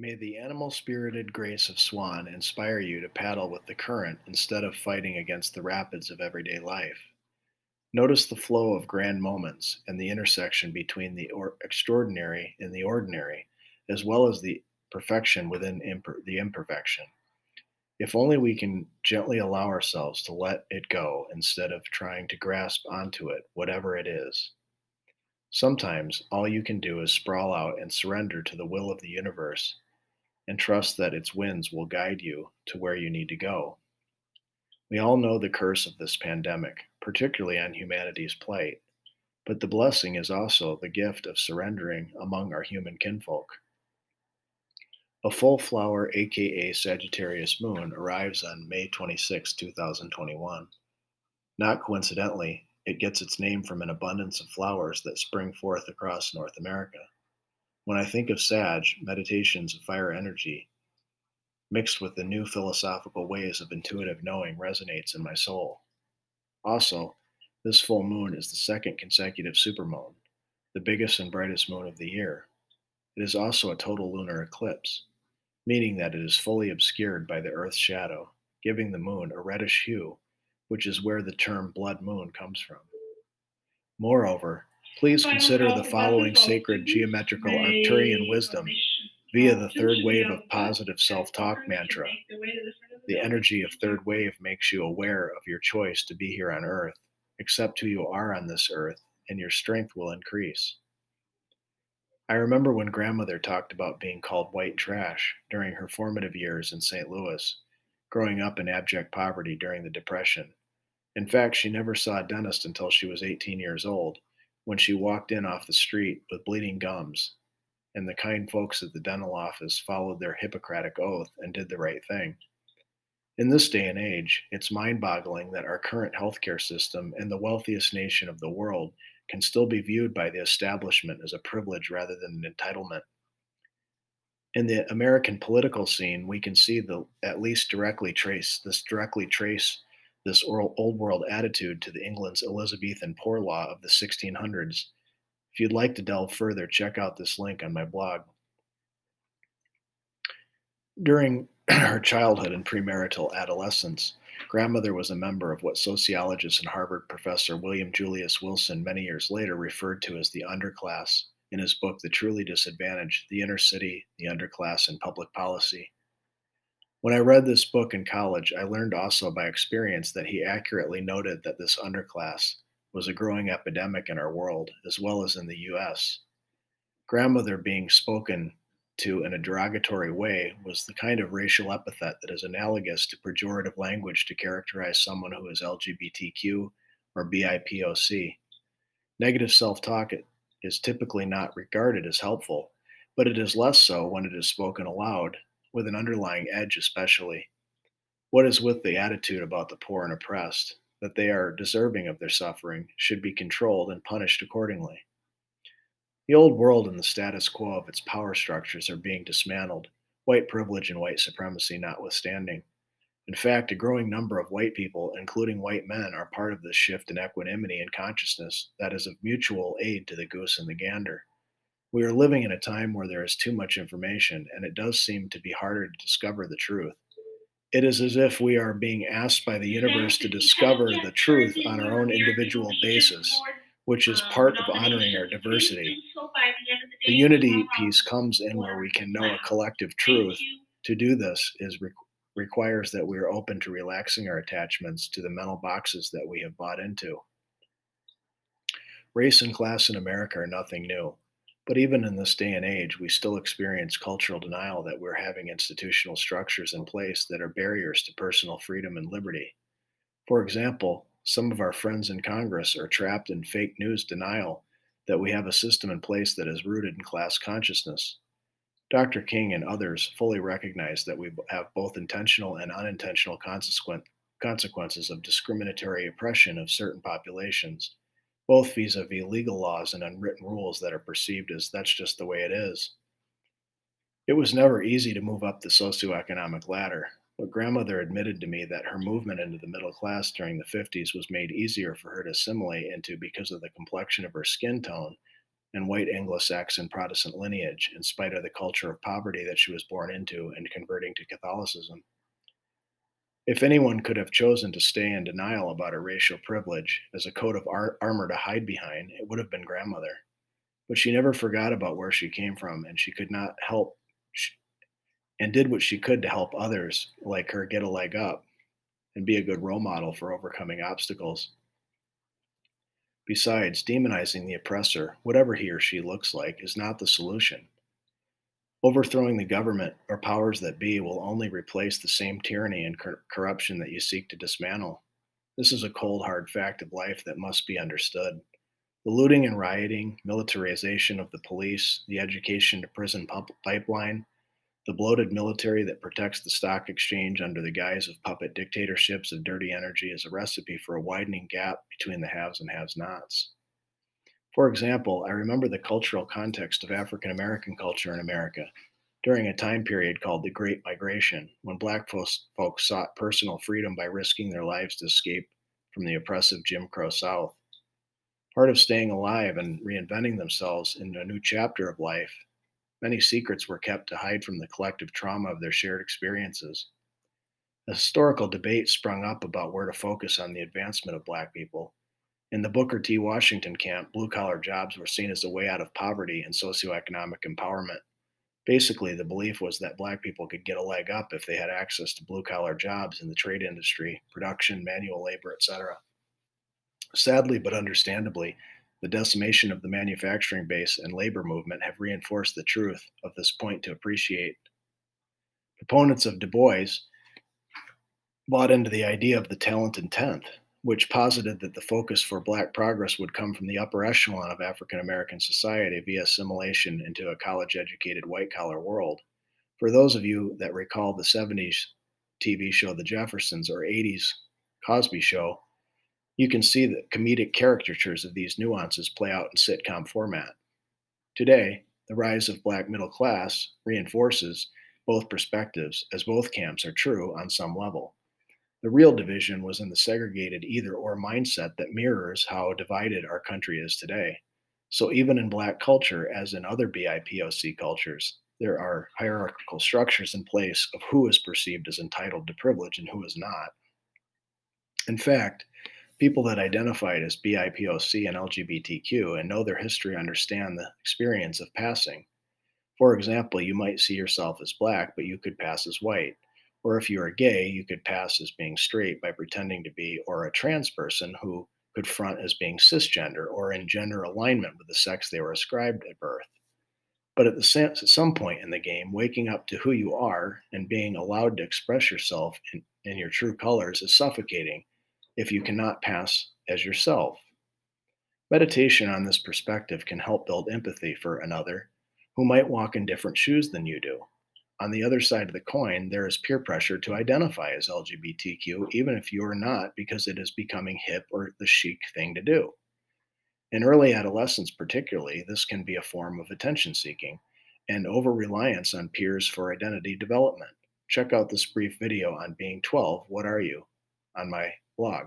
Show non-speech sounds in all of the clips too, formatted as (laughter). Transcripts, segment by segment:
May the animal spirited grace of Swan inspire you to paddle with the current instead of fighting against the rapids of everyday life. Notice the flow of grand moments and the intersection between the or- extraordinary and the ordinary, as well as the perfection within imper- the imperfection. If only we can gently allow ourselves to let it go instead of trying to grasp onto it, whatever it is. Sometimes all you can do is sprawl out and surrender to the will of the universe and trust that its winds will guide you to where you need to go. We all know the curse of this pandemic, particularly on humanity's plight, but the blessing is also the gift of surrendering among our human kinfolk. A full flower, aka Sagittarius moon, arrives on May 26, 2021. Not coincidentally, it gets its name from an abundance of flowers that spring forth across North America. When I think of Sag, meditations of fire energy, mixed with the new philosophical ways of intuitive knowing, resonates in my soul. Also, this full moon is the second consecutive supermoon, the biggest and brightest moon of the year. It is also a total lunar eclipse, meaning that it is fully obscured by the Earth's shadow, giving the moon a reddish hue, which is where the term blood moon comes from. Moreover, please consider the following sacred geometrical Arcturian wisdom via the third wave of positive self talk mantra. The energy of third wave makes you aware of your choice to be here on earth. Accept who you are on this earth, and your strength will increase. I remember when grandmother talked about being called white trash during her formative years in St. Louis, growing up in abject poverty during the Depression. In fact, she never saw a dentist until she was 18 years old, when she walked in off the street with bleeding gums, and the kind folks at the dental office followed their Hippocratic oath and did the right thing. In this day and age, it's mind boggling that our current healthcare system and the wealthiest nation of the world can still be viewed by the establishment as a privilege rather than an entitlement. In the American political scene, we can see the at least directly trace this directly trace this old world attitude to the England's Elizabethan poor law of the 1600s. If you'd like to delve further, check out this link on my blog. During (clears throat) her childhood and premarital adolescence, grandmother was a member of what sociologist and Harvard professor William Julius Wilson many years later referred to as the underclass in his book The Truly Disadvantaged The Inner City, the Underclass, and Public Policy. When I read this book in college, I learned also by experience that he accurately noted that this underclass was a growing epidemic in our world, as well as in the US. Grandmother being spoken to in a derogatory way was the kind of racial epithet that is analogous to pejorative language to characterize someone who is LGBTQ or BIPOC. Negative self talk is typically not regarded as helpful, but it is less so when it is spoken aloud, with an underlying edge, especially. What is with the attitude about the poor and oppressed, that they are deserving of their suffering, should be controlled and punished accordingly? The old world and the status quo of its power structures are being dismantled, white privilege and white supremacy notwithstanding. In fact, a growing number of white people, including white men, are part of this shift in equanimity and consciousness that is of mutual aid to the goose and the gander. We are living in a time where there is too much information, and it does seem to be harder to discover the truth. It is as if we are being asked by the universe to discover the truth on our own individual basis which is part of honoring our diversity. The unity piece comes in where we can know a collective truth. To do this is re- requires that we are open to relaxing our attachments to the mental boxes that we have bought into. Race and class in America are nothing new. But even in this day and age, we still experience cultural denial that we're having institutional structures in place that are barriers to personal freedom and liberty. For example, some of our friends in Congress are trapped in fake news denial that we have a system in place that is rooted in class consciousness. Dr. King and others fully recognize that we have both intentional and unintentional consequences of discriminatory oppression of certain populations, both vis a vis legal laws and unwritten rules that are perceived as that's just the way it is. It was never easy to move up the socioeconomic ladder, but grandmother admitted to me that her movement into the middle class during the 50s was made easier for her to assimilate into because of the complexion of her skin tone and white Anglo Saxon Protestant lineage, in spite of the culture of poverty that she was born into and converting to Catholicism. If anyone could have chosen to stay in denial about her racial privilege as a coat of ar- armor to hide behind, it would have been grandmother. But she never forgot about where she came from, and she could not help, and did what she could to help others like her get a leg up and be a good role model for overcoming obstacles. Besides, demonizing the oppressor, whatever he or she looks like, is not the solution. Overthrowing the government or powers that be will only replace the same tyranny and cor- corruption that you seek to dismantle. This is a cold, hard fact of life that must be understood. The looting and rioting, militarization of the police, the education to prison pipeline, the bloated military that protects the stock exchange under the guise of puppet dictatorships of dirty energy is a recipe for a widening gap between the haves and haves nots. For example, I remember the cultural context of African American culture in America during a time period called the Great Migration, when black folks, sought personal freedom by risking their lives to escape from the oppressive Jim Crow South. Part of staying alive and reinventing themselves in a new chapter of life Many secrets were kept to hide from the collective trauma of their shared experiences. A historical debate sprung up about where to focus on the advancement of Black people. In the Booker T. Washington camp, blue collar jobs were seen as a way out of poverty and socioeconomic empowerment. Basically, the belief was that Black people could get a leg up if they had access to blue collar jobs in the trade industry, production, manual labor, etc. Sadly, but understandably, the decimation of the manufacturing base and labor movement have reinforced the truth of this point to appreciate. Proponents of Du Bois bought into the idea of the talented tenth, which posited that the focus for Black progress would come from the upper echelon of African American society via assimilation into a college educated white collar world. For those of you that recall the 70s TV show The Jeffersons or 80s Cosby Show, you can see the comedic caricatures of these nuances play out in sitcom format. Today, the rise of black middle class reinforces both perspectives, as both camps are true on some level. The real division was in the segregated either or mindset that mirrors how divided our country is today. So, even in Black culture, as in other BIPOC cultures, there are hierarchical structures in place of who is perceived as entitled to privilege and who is not. In fact, people that identified as BIPOC and LGBTQ and know their history understand the experience of passing. For example, you might see yourself as black, but you could pass as white. Or if you are gay, you could pass as being straight by pretending to be, or a trans person who could front as being cisgender or in gender alignment with the sex they were ascribed at birth. But at, the, at some point in the game, waking up to who you are and being allowed to express yourself in, in your true colors is suffocating if you cannot pass as yourself. Meditation on this perspective can help build empathy for another who might walk in different shoes than you do. On the other side of the coin, there is peer pressure to identify as LGBTQ, even if you are not, because it is becoming hip or the chic thing to do. In early adolescence, particularly, this can be a form of attention seeking and over reliance on peers for identity development. Check out this brief video on being 12. What are you? on my blog.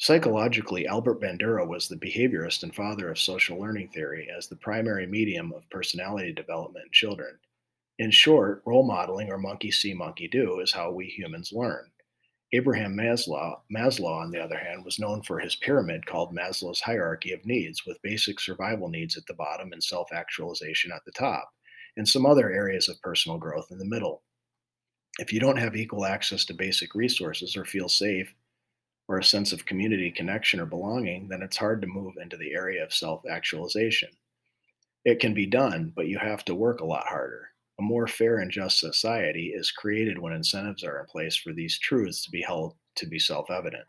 Psychologically, Albert Bandura was the behaviorist and father of social learning theory as the primary medium of personality development in children. In short, role modeling or monkey see, monkey do is how we humans learn. Abraham Maslow, Maslow, on the other hand, was known for his pyramid called Maslow's hierarchy of needs, with basic survival needs at the bottom and self actualization at the top, and some other areas of personal growth in the middle. If you don't have equal access to basic resources or feel safe or a sense of community connection or belonging, then it's hard to move into the area of self actualization. It can be done, but you have to work a lot harder. A more fair and just society is created when incentives are in place for these truths to be held to be self evident.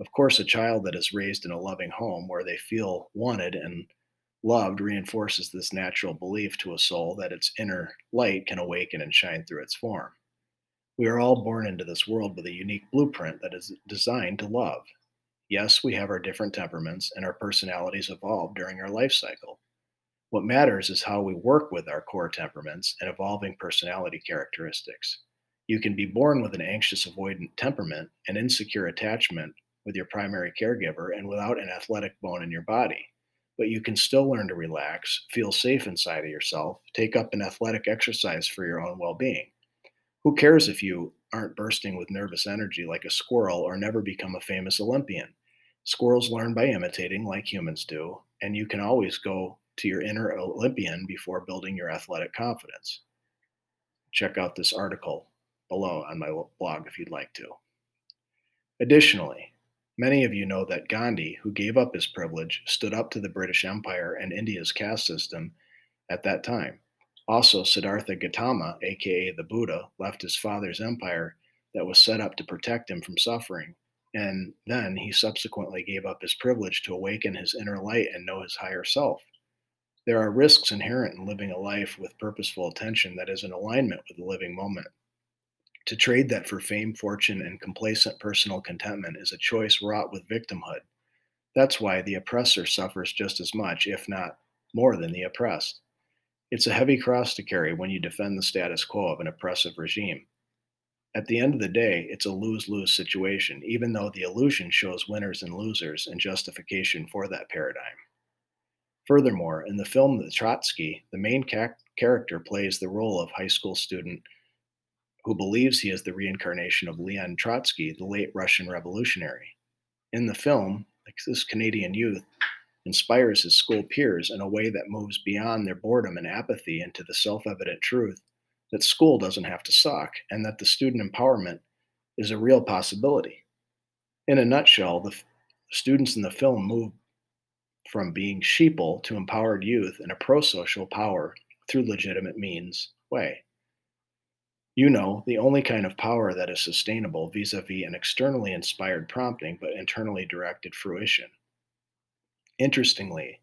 Of course, a child that is raised in a loving home where they feel wanted and loved reinforces this natural belief to a soul that its inner light can awaken and shine through its form. We are all born into this world with a unique blueprint that is designed to love. Yes, we have our different temperaments, and our personalities evolve during our life cycle. What matters is how we work with our core temperaments and evolving personality characteristics. You can be born with an anxious avoidant temperament and insecure attachment with your primary caregiver and without an athletic bone in your body. but you can still learn to relax, feel safe inside of yourself, take up an athletic exercise for your own well being. Who cares if you aren't bursting with nervous energy like a squirrel or never become a famous Olympian? Squirrels learn by imitating like humans do, and you can always go to your inner Olympian before building your athletic confidence. Check out this article below on my blog if you'd like to. Additionally, many of you know that Gandhi, who gave up his privilege, stood up to the British Empire and India's caste system at that time. Also, Siddhartha Gautama, aka the Buddha, left his father's empire that was set up to protect him from suffering, and then he subsequently gave up his privilege to awaken his inner light and know his higher self. There are risks inherent in living a life with purposeful attention that is in alignment with the living moment. To trade that for fame, fortune, and complacent personal contentment is a choice wrought with victimhood. That's why the oppressor suffers just as much, if not more, than the oppressed. It's a heavy cross to carry when you defend the status quo of an oppressive regime. At the end of the day, it's a lose lose situation, even though the illusion shows winners and losers and justification for that paradigm. Furthermore, in the film The Trotsky, the main ca- character plays the role of high school student who believes he is the reincarnation of Leon Trotsky, the late Russian revolutionary. In the film, this Canadian youth inspires his school peers in a way that moves beyond their boredom and apathy into the self evident truth that school doesn't have to suck and that the student empowerment is a real possibility. In a nutshell, the f- students in the film move from being sheeple to empowered youth in a pro social power through legitimate means way. You know, the only kind of power that is sustainable vis a vis an externally inspired prompting but internally directed fruition. Interestingly,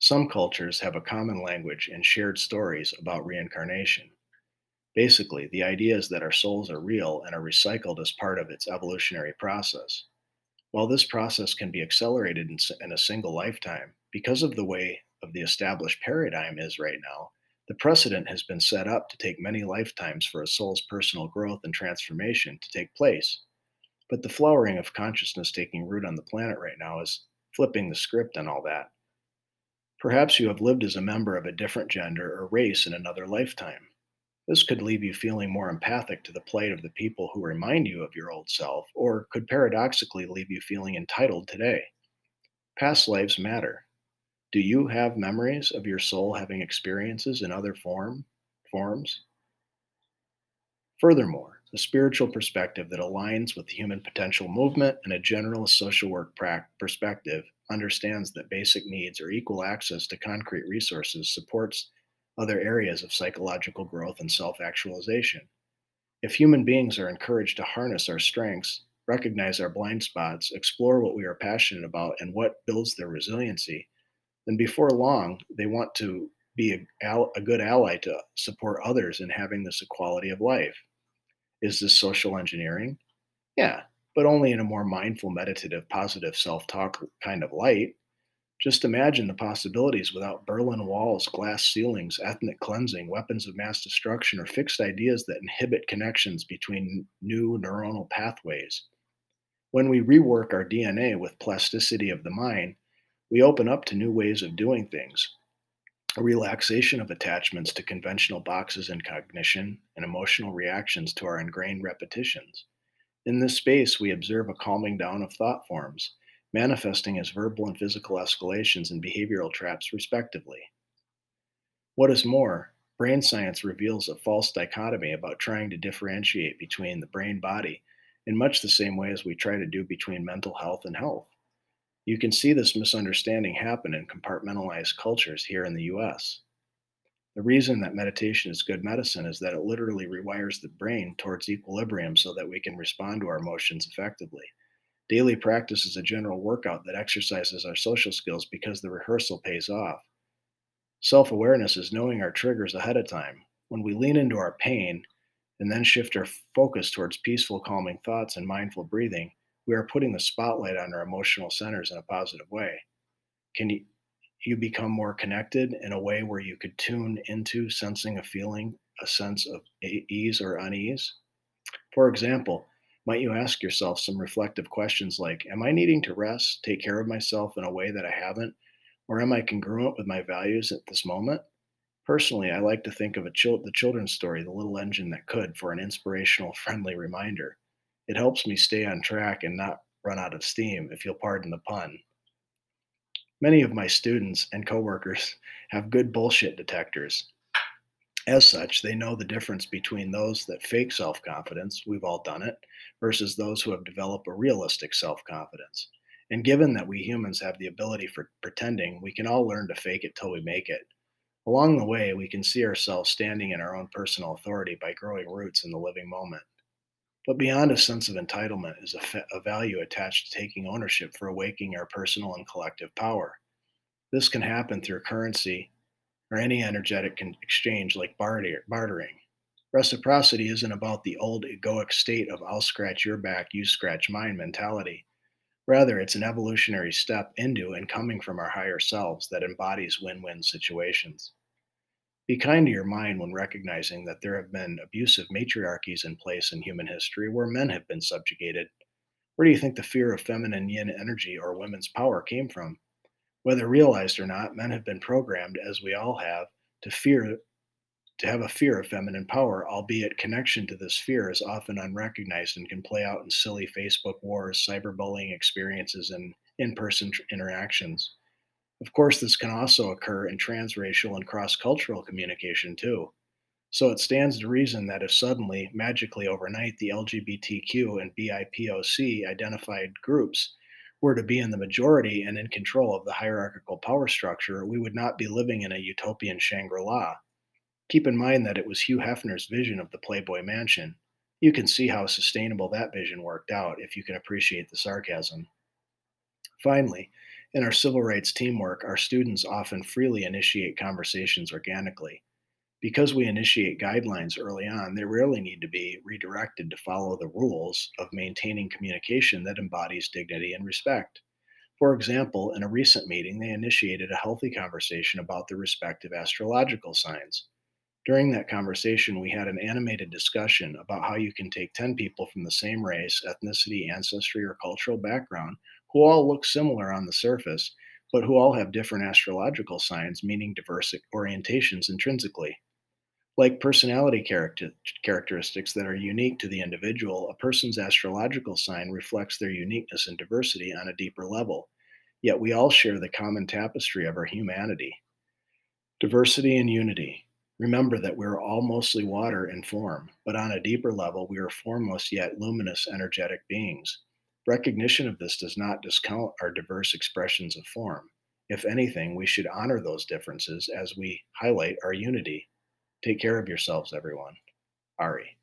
some cultures have a common language and shared stories about reincarnation. Basically, the idea is that our souls are real and are recycled as part of its evolutionary process. While this process can be accelerated in, a single lifetime, because of the way of the established paradigm is right now, the precedent has been set up to take many lifetimes for a soul's personal growth and transformation to take place. But the flowering of consciousness taking root on the planet right now is flipping the script and all that. Perhaps you have lived as a member of a different gender or race in another lifetime. This could leave you feeling more empathic to the plight of the people who remind you of your old self, or could paradoxically leave you feeling entitled today. Past lives matter. Do you have memories of your soul having experiences in other form, forms? Furthermore, a spiritual perspective that aligns with the human potential movement and a generalist social work perspective understands that basic needs or equal access to concrete resources supports other areas of psychological growth and self actualization. If human beings are encouraged to harness our strengths, recognize our blind spots, explore what we are passionate about, and what builds their resiliency, then before long, they want to be a, a good ally to support others in having this equality of life. Is this social engineering? Yeah, but only in a more mindful, meditative, positive self talk kind of light. Just imagine the possibilities without Berlin walls, glass ceilings, ethnic cleansing, weapons of mass destruction, or fixed ideas that inhibit connections between new neuronal pathways. When we rework our DNA with plasticity of the mind, we open up to new ways of doing things, a relaxation of attachments to conventional boxes in cognition, and emotional reactions to our ingrained repetitions. In this space, we observe a calming down of thought forms, manifesting as verbal and physical escalations and behavioral traps, respectively. What is more, brain science reveals a false dichotomy about trying to differentiate between the brain body in much the same way as we try to do between mental health and health. You can see this misunderstanding happen in compartmentalized cultures here in the US. The reason that meditation is good medicine is that it literally rewires the brain towards equilibrium so that we can respond to our emotions effectively. Daily practice is a general workout that exercises our social skills because the rehearsal pays off. Self awareness is knowing our triggers ahead of time. When we lean into our pain and then shift our focus towards peaceful, calming thoughts and mindful breathing, we are putting the spotlight on our emotional centers in a positive way. Can you, you become more connected in a way where you could tune into sensing a feeling, a sense of ease or unease? For example, might you ask yourself some reflective questions like Am I needing to rest, take care of myself in a way that I haven't, Or am I congruent with my values at this moment? Personally, I like to think of a chil- the children's story, The Little Engine That Could, for an inspirational, friendly reminder. It helps me stay on track and not run out of steam, if you'll pardon the pun. Many of my students and coworkers (laughs) have good bullshit detectors. As such, they know the difference between those that fake self confidence, we've all done it, versus those who have developed a realistic self confidence. And given that we humans have the ability for pretending, we can all learn to fake it till we make it. Along the way, we can see ourselves standing in our own personal authority by growing roots in the living moment. But beyond a sense of entitlement is a, fa- a value attached to taking ownership for awakening our personal and collective power. This can happen through currency or any energetic con- exchange like barter- bartering. Reciprocity isn't about the old egoic state of I'll scratch your back, you scratch mine mentality. Rather, it's an evolutionary step into and coming from our higher selves that embodies win win situations. Be kind to your mind when recognizing that there have been abusive matriarchies in place in human history where men have been subjugated. Where do you think the fear of feminine yin energy or women's power came from? Whether realized or not, men have been programmed, as we all have, to fear to have a fear of feminine power, albeit connection to this fear is often unrecognized and can play out in silly Facebook wars, cyberbullying experiences, and in person interactions. Of course, this can also occur in transracial and cross cultural communication too. So it stands to reason that if suddenly, magically overnight, the LGBTQ and BIPOC identified groups were to be in the majority and in control of the hierarchical power structure, we would not be living in a utopian Shangri La Keep in mind that it was Hugh Hefner's vision of the Playboy Mansion. You can see how sustainable that vision worked out if you can appreciate the sarcasm. Finally, in our civil rights teamwork, our students often freely initiate conversations organically. Because we initiate guidelines early on, they rarely need to be redirected to follow the rules of maintaining communication that embodies dignity and respect. For example, in a recent meeting, they initiated a healthy conversation about the respective astrological signs. During that conversation, we had an animated discussion about how you can take 10 people from the same race, ethnicity, ancestry, or cultural background who all look similar on the surface, but who all have different astrological signs, meaning diverse orientations intrinsically. Like personality character- characteristics that are unique to the individual, a person's astrological sign reflects their uniqueness and diversity on a deeper level. Yet we all share the common tapestry of our humanity. Diversity and unity. Remember that we are all mostly water in form, but on a deeper level, we are formless yet luminous, energetic beings. Recognition of this does not discount our diverse expressions of form. If anything, we should honor those differences as we highlight our unity. Take care of yourselves, everyone. Ari.